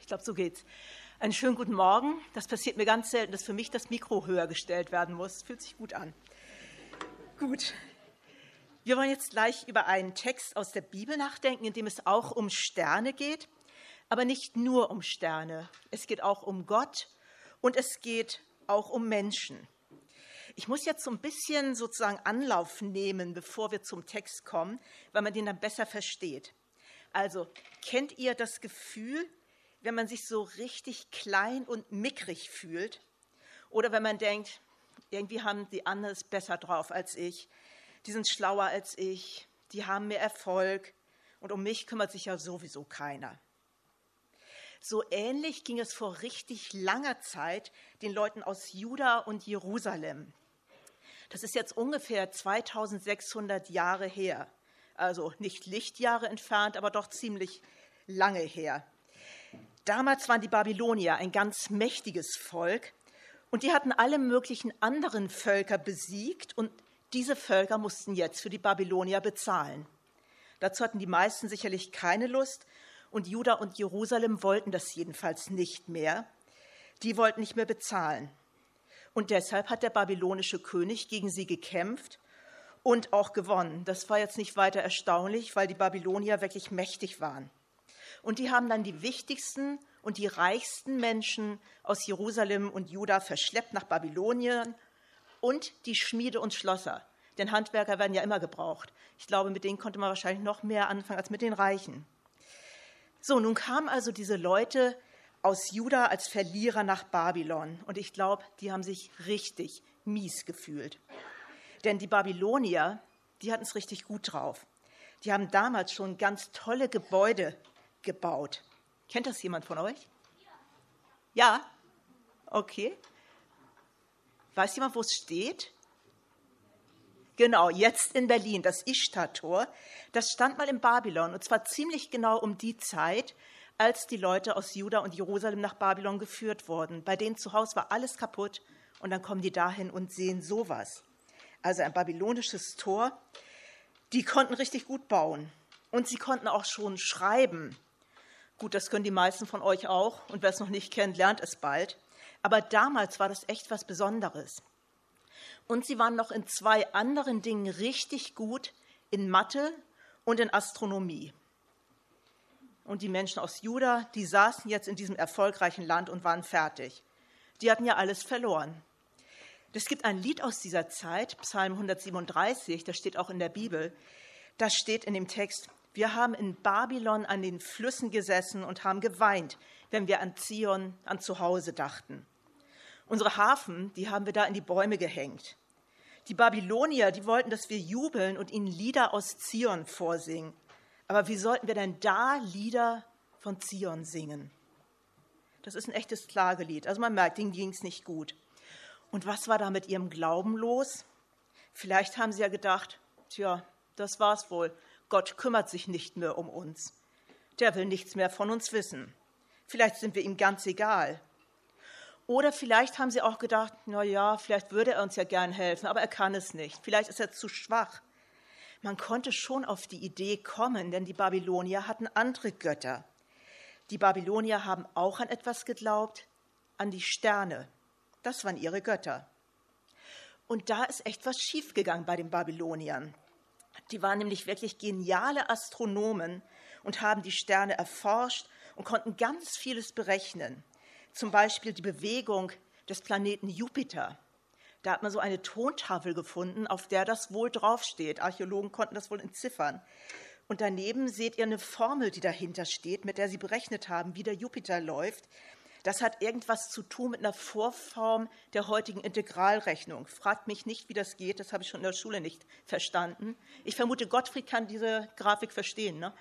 ich glaube, so geht's. Einen schönen guten Morgen. Das passiert mir ganz selten, dass für mich das Mikro höher gestellt werden muss. Fühlt sich gut an. Gut. Wir wollen jetzt gleich über einen Text aus der Bibel nachdenken, in dem es auch um Sterne geht, aber nicht nur um Sterne. Es geht auch um Gott und es geht auch um Menschen. Ich muss jetzt so ein bisschen sozusagen Anlauf nehmen, bevor wir zum Text kommen, weil man den dann besser versteht. Also, kennt ihr das Gefühl, wenn man sich so richtig klein und mickrig fühlt oder wenn man denkt, irgendwie haben die anderen es besser drauf als ich, die sind schlauer als ich, die haben mehr Erfolg und um mich kümmert sich ja sowieso keiner. So ähnlich ging es vor richtig langer Zeit den Leuten aus Juda und Jerusalem. Das ist jetzt ungefähr 2600 Jahre her. Also nicht Lichtjahre entfernt, aber doch ziemlich lange her. Damals waren die Babylonier ein ganz mächtiges Volk und die hatten alle möglichen anderen Völker besiegt und diese Völker mussten jetzt für die Babylonier bezahlen. Dazu hatten die meisten sicherlich keine Lust und Juda und Jerusalem wollten das jedenfalls nicht mehr. Die wollten nicht mehr bezahlen. Und deshalb hat der babylonische König gegen sie gekämpft und auch gewonnen. Das war jetzt nicht weiter erstaunlich, weil die Babylonier wirklich mächtig waren. Und die haben dann die wichtigsten und die reichsten Menschen aus Jerusalem und Juda verschleppt nach Babylonien und die Schmiede und Schlosser. Denn Handwerker werden ja immer gebraucht. Ich glaube, mit denen konnte man wahrscheinlich noch mehr anfangen als mit den Reichen. So, nun kamen also diese Leute aus Juda als Verlierer nach Babylon. Und ich glaube, die haben sich richtig mies gefühlt. Denn die Babylonier, die hatten es richtig gut drauf. Die haben damals schon ganz tolle Gebäude gebaut. Kennt das jemand von euch? Ja? Okay. Weiß jemand, wo es steht? Genau, jetzt in Berlin, das Ishtar-Tor. Das stand mal in Babylon und zwar ziemlich genau um die Zeit, als die Leute aus Juda und Jerusalem nach Babylon geführt wurden. Bei denen zu Hause war alles kaputt und dann kommen die dahin und sehen sowas. Also ein babylonisches Tor. Die konnten richtig gut bauen und sie konnten auch schon schreiben. Gut, das können die meisten von euch auch und wer es noch nicht kennt, lernt es bald. Aber damals war das echt was Besonderes. Und sie waren noch in zwei anderen Dingen richtig gut, in Mathe und in Astronomie. Und die Menschen aus Juda, die saßen jetzt in diesem erfolgreichen Land und waren fertig. Die hatten ja alles verloren. Es gibt ein Lied aus dieser Zeit, Psalm 137, das steht auch in der Bibel. Da steht in dem Text, wir haben in Babylon an den Flüssen gesessen und haben geweint, wenn wir an Zion, an Zuhause dachten. Unsere Hafen, die haben wir da in die Bäume gehängt. Die Babylonier, die wollten, dass wir jubeln und ihnen Lieder aus Zion vorsingen. Aber wie sollten wir denn da Lieder von Zion singen? Das ist ein echtes Klagelied. Also man merkt, denen ging es nicht gut. Und was war da mit ihrem Glauben los? Vielleicht haben sie ja gedacht, tja, das war's wohl. Gott kümmert sich nicht mehr um uns. Der will nichts mehr von uns wissen. Vielleicht sind wir ihm ganz egal. Oder vielleicht haben sie auch gedacht, na ja, vielleicht würde er uns ja gern helfen, aber er kann es nicht. Vielleicht ist er zu schwach. Man konnte schon auf die Idee kommen, denn die Babylonier hatten andere Götter. Die Babylonier haben auch an etwas geglaubt, an die Sterne. Das waren ihre Götter. Und da ist echt was schiefgegangen bei den Babyloniern. Die waren nämlich wirklich geniale Astronomen und haben die Sterne erforscht und konnten ganz vieles berechnen. Zum Beispiel die Bewegung des Planeten Jupiter. Da hat man so eine Tontafel gefunden, auf der das wohl draufsteht. Archäologen konnten das wohl entziffern. Und daneben seht ihr eine Formel, die dahinter steht, mit der sie berechnet haben, wie der Jupiter läuft. Das hat irgendwas zu tun mit einer Vorform der heutigen Integralrechnung. Fragt mich nicht, wie das geht, das habe ich schon in der Schule nicht verstanden. Ich vermute, Gottfried kann diese Grafik verstehen. Ne?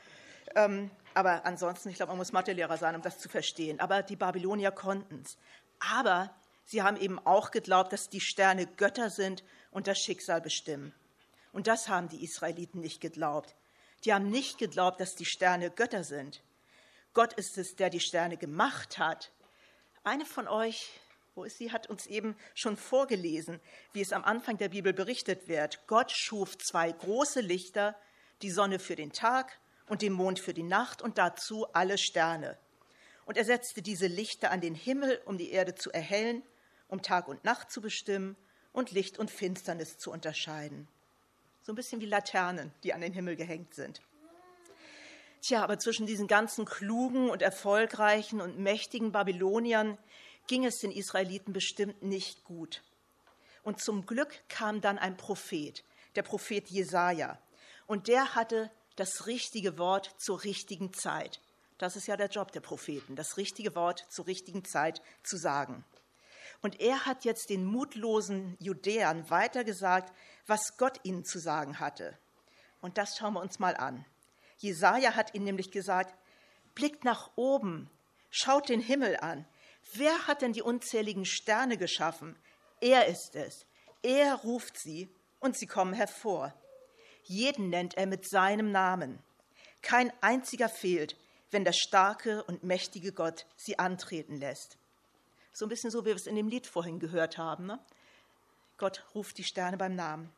Ähm, aber ansonsten, ich glaube, man muss Mathelehrer sein, um das zu verstehen. Aber die Babylonier konnten es. Aber sie haben eben auch geglaubt, dass die Sterne Götter sind und das Schicksal bestimmen. Und das haben die Israeliten nicht geglaubt. Die haben nicht geglaubt, dass die Sterne Götter sind. Gott ist es, der die Sterne gemacht hat eine von euch, wo ist sie, hat uns eben schon vorgelesen, wie es am Anfang der Bibel berichtet wird. Gott schuf zwei große Lichter, die Sonne für den Tag und den Mond für die Nacht und dazu alle Sterne. Und er setzte diese Lichter an den Himmel, um die Erde zu erhellen, um Tag und Nacht zu bestimmen und Licht und Finsternis zu unterscheiden. So ein bisschen wie Laternen, die an den Himmel gehängt sind. Tja, aber zwischen diesen ganzen klugen und erfolgreichen und mächtigen Babyloniern ging es den Israeliten bestimmt nicht gut. Und zum Glück kam dann ein Prophet, der Prophet Jesaja. Und der hatte das richtige Wort zur richtigen Zeit. Das ist ja der Job der Propheten, das richtige Wort zur richtigen Zeit zu sagen. Und er hat jetzt den mutlosen Judäern weitergesagt, was Gott ihnen zu sagen hatte. Und das schauen wir uns mal an. Jesaja hat ihnen nämlich gesagt: Blickt nach oben, schaut den Himmel an. Wer hat denn die unzähligen Sterne geschaffen? Er ist es. Er ruft sie und sie kommen hervor. Jeden nennt er mit seinem Namen. Kein einziger fehlt, wenn der starke und mächtige Gott sie antreten lässt. So ein bisschen so, wie wir es in dem Lied vorhin gehört haben. Ne? Gott ruft die Sterne beim Namen.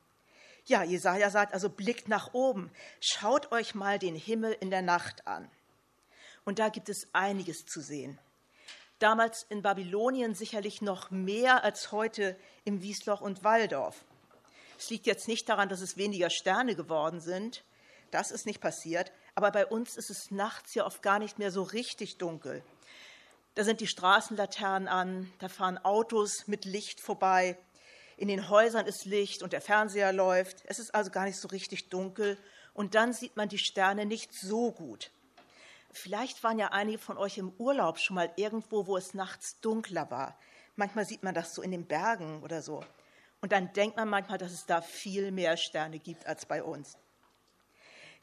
Ja, Jesaja sagt also, blickt nach oben, schaut euch mal den Himmel in der Nacht an. Und da gibt es einiges zu sehen. Damals in Babylonien sicherlich noch mehr als heute im Wiesloch und Walldorf. Es liegt jetzt nicht daran, dass es weniger Sterne geworden sind. Das ist nicht passiert. Aber bei uns ist es nachts ja oft gar nicht mehr so richtig dunkel. Da sind die Straßenlaternen an, da fahren Autos mit Licht vorbei. In den Häusern ist Licht und der Fernseher läuft. Es ist also gar nicht so richtig dunkel. Und dann sieht man die Sterne nicht so gut. Vielleicht waren ja einige von euch im Urlaub schon mal irgendwo, wo es nachts dunkler war. Manchmal sieht man das so in den Bergen oder so. Und dann denkt man manchmal, dass es da viel mehr Sterne gibt als bei uns.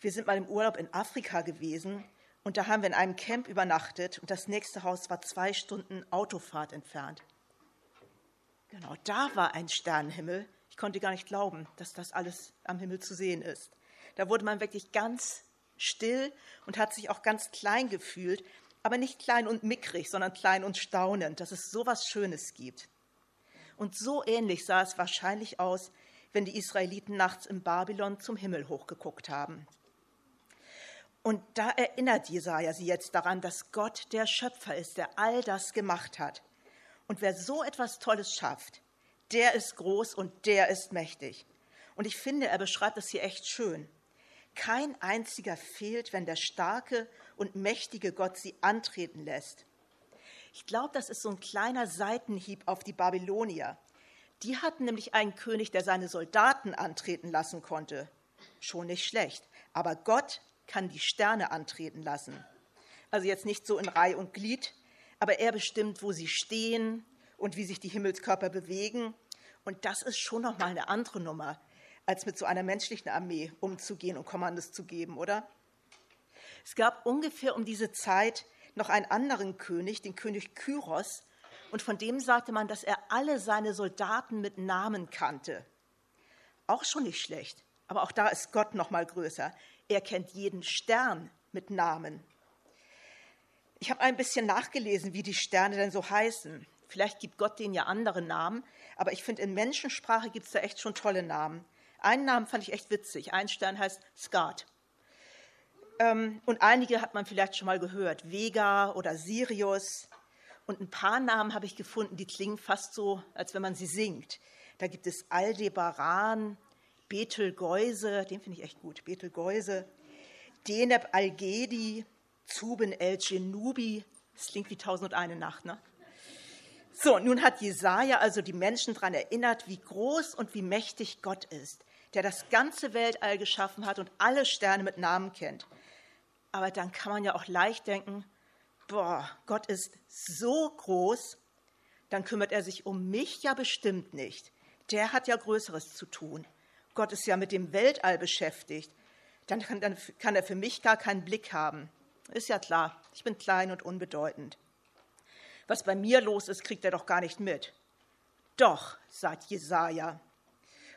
Wir sind mal im Urlaub in Afrika gewesen und da haben wir in einem Camp übernachtet und das nächste Haus war zwei Stunden Autofahrt entfernt. Genau, da war ein Sternenhimmel. Ich konnte gar nicht glauben, dass das alles am Himmel zu sehen ist. Da wurde man wirklich ganz still und hat sich auch ganz klein gefühlt, aber nicht klein und mickrig, sondern klein und staunend, dass es so was Schönes gibt. Und so ähnlich sah es wahrscheinlich aus, wenn die Israeliten nachts im Babylon zum Himmel hochgeguckt haben. Und da erinnert Jesaja sie jetzt daran, dass Gott der Schöpfer ist, der all das gemacht hat. Und wer so etwas Tolles schafft, der ist groß und der ist mächtig. Und ich finde, er beschreibt das hier echt schön. Kein einziger fehlt, wenn der starke und mächtige Gott sie antreten lässt. Ich glaube, das ist so ein kleiner Seitenhieb auf die Babylonier. Die hatten nämlich einen König, der seine Soldaten antreten lassen konnte. Schon nicht schlecht. Aber Gott kann die Sterne antreten lassen. Also jetzt nicht so in Reih und Glied, aber er bestimmt, wo sie stehen und wie sich die Himmelskörper bewegen. Und das ist schon noch mal eine andere Nummer, als mit so einer menschlichen Armee umzugehen und Kommandos zu geben, oder? Es gab ungefähr um diese Zeit noch einen anderen König, den König Kyros, und von dem sagte man, dass er alle seine Soldaten mit Namen kannte. Auch schon nicht schlecht, aber auch da ist Gott noch mal größer. Er kennt jeden Stern mit Namen. Ich habe ein bisschen nachgelesen, wie die Sterne denn so heißen. Vielleicht gibt Gott denen ja andere Namen, aber ich finde, in Menschensprache gibt es da echt schon tolle Namen. Einen Namen fand ich echt witzig. Ein Stern heißt Skat. Ähm, und einige hat man vielleicht schon mal gehört. Vega oder Sirius. Und ein paar Namen habe ich gefunden, die klingen fast so, als wenn man sie singt. Da gibt es Aldebaran, Betelgeuse, den finde ich echt gut, Betelgeuse, Deneb Algedi, Zuben El Genubi, das klingt wie Tausend und eine Nacht, ne? So, nun hat Jesaja also die Menschen daran erinnert, wie groß und wie mächtig Gott ist, der das ganze Weltall geschaffen hat und alle Sterne mit Namen kennt. Aber dann kann man ja auch leicht denken, boah, Gott ist so groß, dann kümmert er sich um mich ja bestimmt nicht. Der hat ja Größeres zu tun. Gott ist ja mit dem Weltall beschäftigt, dann kann, dann kann er für mich gar keinen Blick haben. Ist ja klar, ich bin klein und unbedeutend. Was bei mir los ist, kriegt er doch gar nicht mit. Doch, sagt Jesaja.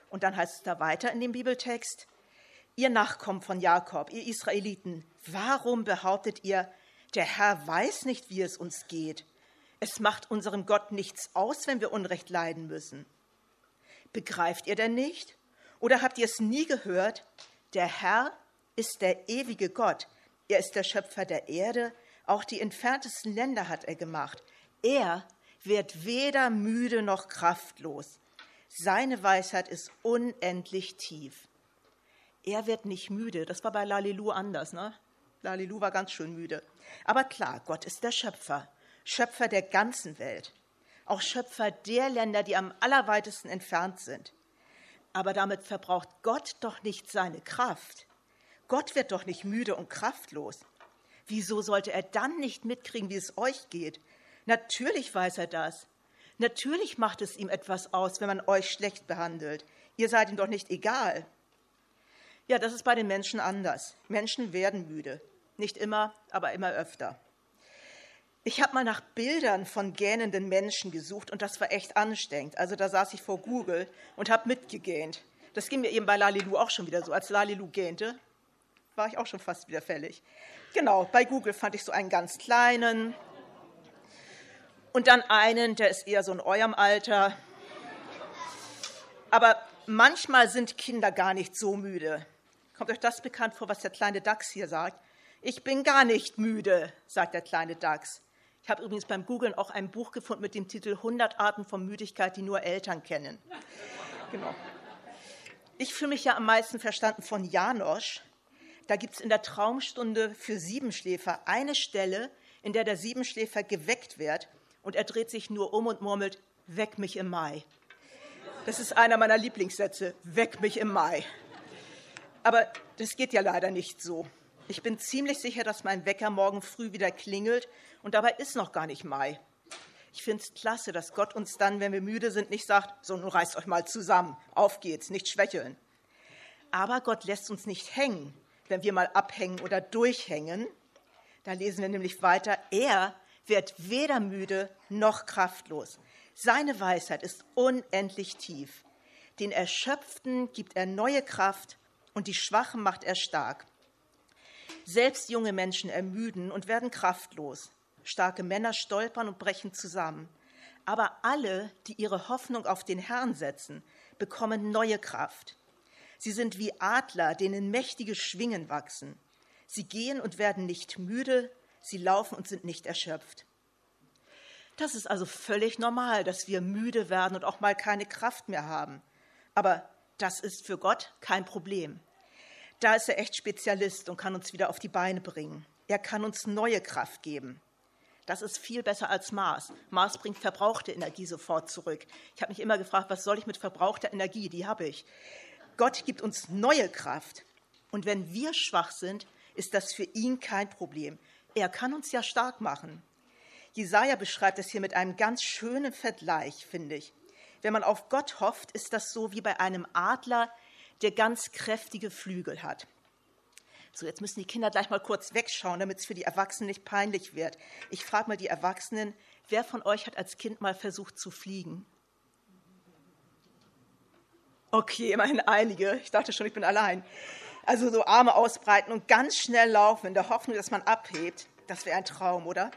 Und dann heißt es da weiter in dem Bibeltext: Ihr Nachkommen von Jakob, ihr Israeliten, warum behauptet ihr, der Herr weiß nicht, wie es uns geht? Es macht unserem Gott nichts aus, wenn wir Unrecht leiden müssen. Begreift ihr denn nicht? Oder habt ihr es nie gehört? Der Herr ist der ewige Gott. Er ist der Schöpfer der Erde, Auch die entferntesten Länder hat er gemacht. Er wird weder müde noch kraftlos. Seine Weisheit ist unendlich tief. Er wird nicht müde. Das war bei Lalilu anders. Ne? Lalilu war ganz schön müde. Aber klar, Gott ist der Schöpfer, Schöpfer der ganzen Welt, auch Schöpfer der Länder, die am allerweitesten entfernt sind. Aber damit verbraucht Gott doch nicht seine Kraft. Gott wird doch nicht müde und kraftlos. Wieso sollte er dann nicht mitkriegen, wie es euch geht? Natürlich weiß er das. Natürlich macht es ihm etwas aus, wenn man euch schlecht behandelt. Ihr seid ihm doch nicht egal. Ja, das ist bei den Menschen anders. Menschen werden müde. Nicht immer, aber immer öfter. Ich habe mal nach Bildern von gähnenden Menschen gesucht und das war echt anstrengend. Also da saß ich vor Google und habe mitgegähnt. Das ging mir eben bei Lalilu auch schon wieder so. Als Lalilu gähnte, war ich auch schon fast wieder fällig. Genau, bei Google fand ich so einen ganz kleinen und dann einen, der ist eher so in eurem Alter. Aber manchmal sind Kinder gar nicht so müde. Kommt euch das bekannt vor, was der kleine Dachs hier sagt? Ich bin gar nicht müde, sagt der kleine Dachs. Ich habe übrigens beim Googlen auch ein Buch gefunden mit dem Titel 100 Arten von Müdigkeit, die nur Eltern kennen. Genau. Ich fühle mich ja am meisten verstanden von Janosch. Da gibt es in der Traumstunde für Siebenschläfer eine Stelle, in der der Siebenschläfer geweckt wird und er dreht sich nur um und murmelt, weck mich im Mai. Das ist einer meiner Lieblingssätze, weck mich im Mai. Aber das geht ja leider nicht so. Ich bin ziemlich sicher, dass mein Wecker morgen früh wieder klingelt und dabei ist noch gar nicht Mai. Ich finde es klasse, dass Gott uns dann, wenn wir müde sind, nicht sagt, so nun reißt euch mal zusammen, auf geht's, nicht schwächeln. Aber Gott lässt uns nicht hängen, wenn wir mal abhängen oder durchhängen. Da lesen wir nämlich weiter, er wird weder müde noch kraftlos. Seine Weisheit ist unendlich tief. Den Erschöpften gibt er neue Kraft und die Schwachen macht er stark. Selbst junge Menschen ermüden und werden kraftlos. Starke Männer stolpern und brechen zusammen. Aber alle, die ihre Hoffnung auf den Herrn setzen, bekommen neue Kraft. Sie sind wie Adler, denen mächtige Schwingen wachsen. Sie gehen und werden nicht müde, sie laufen und sind nicht erschöpft. Das ist also völlig normal, dass wir müde werden und auch mal keine Kraft mehr haben. Aber das ist für Gott kein Problem. Da ist er echt Spezialist und kann uns wieder auf die Beine bringen. Er kann uns neue Kraft geben. Das ist viel besser als Mars. Mars bringt verbrauchte Energie sofort zurück. Ich habe mich immer gefragt, was soll ich mit verbrauchter Energie? Die habe ich. Gott gibt uns neue Kraft. Und wenn wir schwach sind, ist das für ihn kein Problem. Er kann uns ja stark machen. Jesaja beschreibt es hier mit einem ganz schönen Vergleich, finde ich. Wenn man auf Gott hofft, ist das so wie bei einem Adler, der ganz kräftige Flügel hat. So, jetzt müssen die Kinder gleich mal kurz wegschauen, damit es für die Erwachsenen nicht peinlich wird. Ich frage mal die Erwachsenen, wer von euch hat als Kind mal versucht zu fliegen? Okay, immerhin einige. Ich dachte schon, ich bin allein. Also so Arme ausbreiten und ganz schnell laufen in der Hoffnung, dass man abhebt. Das wäre ein Traum, oder?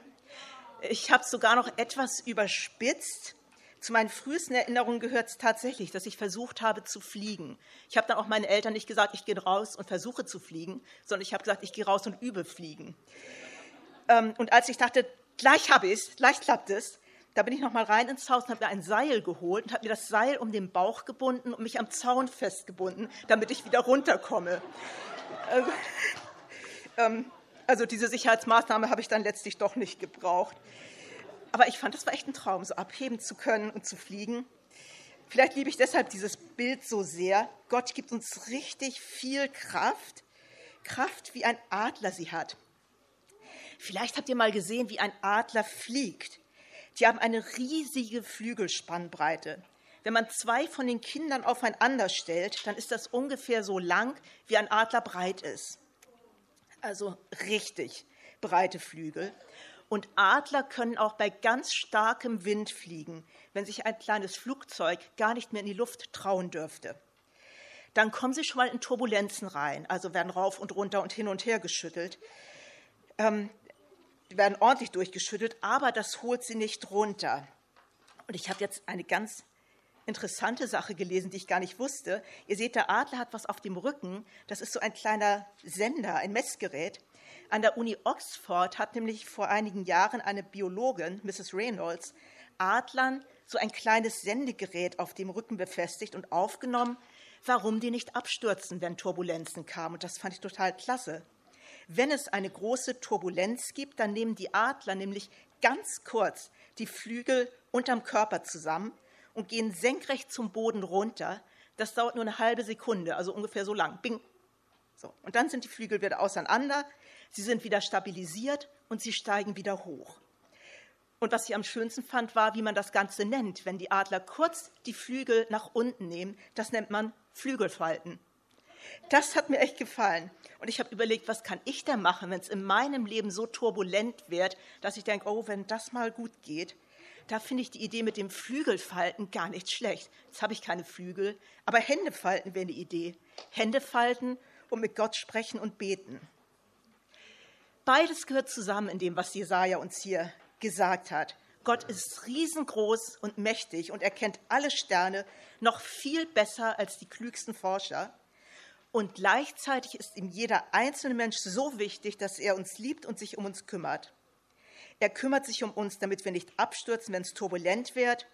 Ich habe es sogar noch etwas überspitzt. Zu meinen frühesten Erinnerungen gehört es tatsächlich, dass ich versucht habe zu fliegen. Ich habe dann auch meinen Eltern nicht gesagt, ich gehe raus und versuche zu fliegen, sondern ich habe gesagt, ich gehe raus und übe fliegen. Ähm, und als ich dachte, gleich habe ich es, gleich klappt es, da bin ich noch mal rein ins Haus und habe mir ein Seil geholt und habe mir das Seil um den Bauch gebunden und mich am Zaun festgebunden, damit ich wieder runterkomme. Also, ähm, also diese Sicherheitsmaßnahme habe ich dann letztlich doch nicht gebraucht. Aber ich fand, das war echt ein Traum, so abheben zu können und zu fliegen. Vielleicht liebe ich deshalb dieses Bild so sehr. Gott gibt uns richtig viel Kraft, Kraft, wie ein Adler sie hat. Vielleicht habt ihr mal gesehen, wie ein Adler fliegt. Die haben eine riesige Flügelspannbreite. Wenn man zwei von den Kindern aufeinander stellt, dann ist das ungefähr so lang, wie ein Adler breit ist. Also richtig breite Flügel. Und Adler können auch bei ganz starkem Wind fliegen, wenn sich ein kleines Flugzeug gar nicht mehr in die Luft trauen dürfte. Dann kommen sie schon mal in Turbulenzen rein, also werden rauf und runter und hin und her geschüttelt. Ähm, werden ordentlich durchgeschüttelt, aber das holt sie nicht runter. Und ich habe jetzt eine ganz interessante Sache gelesen, die ich gar nicht wusste. Ihr seht, der Adler hat was auf dem Rücken. Das ist so ein kleiner Sender, ein Messgerät. An der Uni Oxford hat nämlich vor einigen Jahren eine Biologin, Mrs. Reynolds, Adlern so ein kleines Sendegerät auf dem Rücken befestigt und aufgenommen, warum die nicht abstürzen, wenn Turbulenzen kamen. Und das fand ich total klasse. Wenn es eine große Turbulenz gibt, dann nehmen die Adler nämlich ganz kurz die Flügel unterm Körper zusammen und gehen senkrecht zum Boden runter. Das dauert nur eine halbe Sekunde, also ungefähr so lang. Bing. So. Und dann sind die Flügel wieder auseinander, sie sind wieder stabilisiert und sie steigen wieder hoch. Und was ich am schönsten fand, war, wie man das Ganze nennt. Wenn die Adler kurz die Flügel nach unten nehmen, das nennt man Flügelfalten. Das hat mir echt gefallen. Und ich habe überlegt, was kann ich denn machen, wenn es in meinem Leben so turbulent wird, dass ich denke, oh, wenn das mal gut geht. Da finde ich die Idee mit dem Flügelfalten gar nicht schlecht. Jetzt habe ich keine Flügel, aber Hände falten wäre eine Idee. Hände falten und mit Gott sprechen und beten. Beides gehört zusammen in dem, was Jesaja uns hier gesagt hat. Gott ist riesengroß und mächtig und erkennt alle Sterne noch viel besser als die klügsten Forscher. Und gleichzeitig ist ihm jeder einzelne Mensch so wichtig, dass er uns liebt und sich um uns kümmert. Er kümmert sich um uns, damit wir nicht abstürzen, wenn es turbulent wird.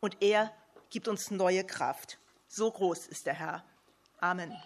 Und er gibt uns neue Kraft. So groß ist der Herr. Amen.